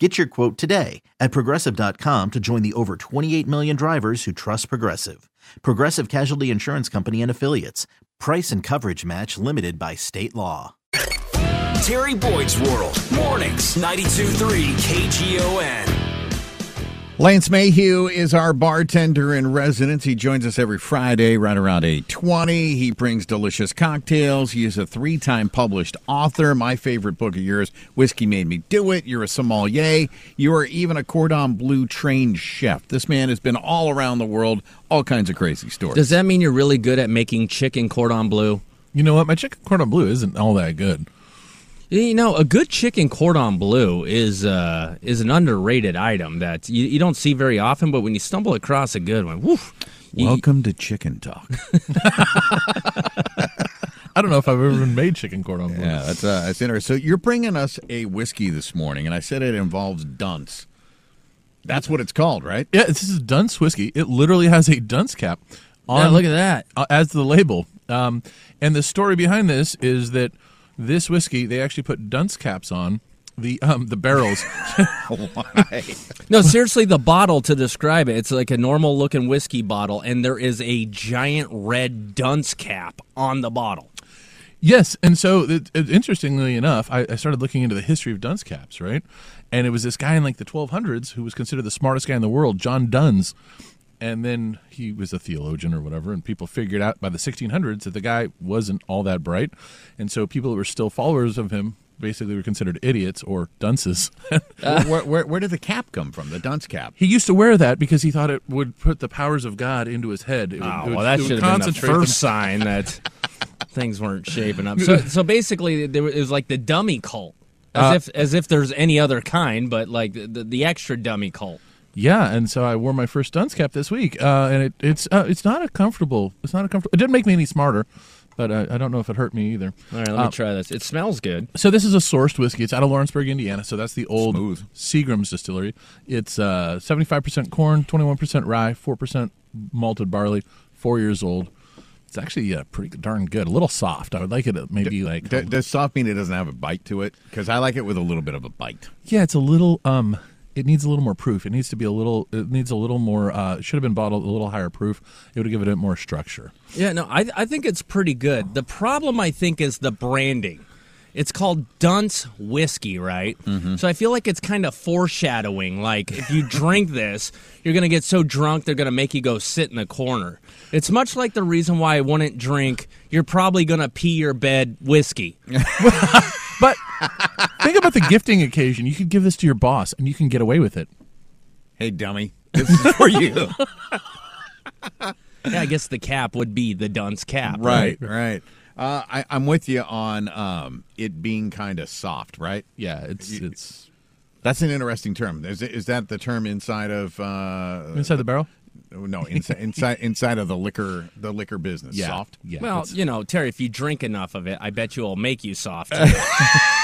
Get your quote today at progressive.com to join the over 28 million drivers who trust Progressive. Progressive Casualty Insurance Company and Affiliates. Price and coverage match limited by state law. Terry Boyd's World. Mornings, 92.3 KGON. Lance Mayhew is our bartender in residence. He joins us every Friday right around 820. He brings delicious cocktails. He is a three-time published author. My favorite book of yours, Whiskey Made Me Do It. You're a sommelier. You are even a cordon bleu trained chef. This man has been all around the world, all kinds of crazy stories. Does that mean you're really good at making chicken cordon bleu? You know what? My chicken cordon bleu isn't all that good. You know, a good chicken cordon bleu is uh, is an underrated item that you, you don't see very often, but when you stumble across a good one, woof, you- Welcome to Chicken Talk. I don't know if I've ever even made chicken cordon bleu. yeah, that's uh, that's interesting. So you're bringing us a whiskey this morning, and I said it involves dunce. That's what it's called, right? Yeah, this is Dunce whiskey. It literally has a dunce cap on. Yeah, look at that. uh, as the label. Um, and the story behind this is that this whiskey they actually put dunce caps on the um, the barrels. Why? No, seriously, the bottle to describe it, it's like a normal looking whiskey bottle, and there is a giant red dunce cap on the bottle. yes, and so it, it- interestingly enough, I, I started looking into the history of dunce caps, right? And it was this guy in like the 1200s who was considered the smartest guy in the world, John Duns. And then he was a theologian or whatever, and people figured out by the 1600s that the guy wasn't all that bright, and so people that were still followers of him basically were considered idiots or dunces. where, where, where did the cap come from? The dunce cap. he used to wear that because he thought it would put the powers of God into his head. It Oh, would- well, that should have been the first sign that things weren't shaping up. So, so basically, there was, it was like the dummy cult, as Uh, if as if there's any other kind, but like the, the, the extra dummy cult. Yeah, and so I wore my first dunce cap this week, uh, and it, it's uh, it's not a comfortable. It's not a comfortable. It didn't make me any smarter, but uh, I don't know if it hurt me either. All right, let me Um, try this. It smells good. So this is a sourced whiskey. It's out of Lawrenceburg, Indiana. So that's the old Smooth. Seagram's distillery. It's uh, seventy-five percent corn, twenty-one percent rye, four percent malted barley. Four years old. It's actually uh, pretty darn good. A little soft. I would like it at maybe like D- does soft mean it doesn't have a bite to it? Because I like it with a little bit of a bite. yeah. It's a little um. It needs a little more proof. It needs to be a little. It needs a little more. Uh, it should have been bottled a little higher proof. It would give it more structure. Yeah, no, I I think it's pretty good. The problem I think is the branding. It's called Dunce whiskey, right? So I feel like it's kind of foreshadowing. Like if you drink this, you're gonna get so drunk they're gonna make you go sit in a corner. It's much like the reason why I wouldn't drink. You're probably gonna pee your bed whiskey. But think about the gifting occasion. You could give this to your boss, and you can get away with it. Hey, dummy, this is for you. Yeah, I guess the cap would be the Dunce cap. right, right. Uh, I, I'm with you on um, it being kind of soft, right? Yeah, it's it's That's an interesting term. Is, is that the term inside of uh, inside the barrel. no inside inside inside of the liquor the liquor business? Yeah, Soft. Yeah. Well, it's- you know, Terry, if you drink enough of it, I bet you it'll make you soft.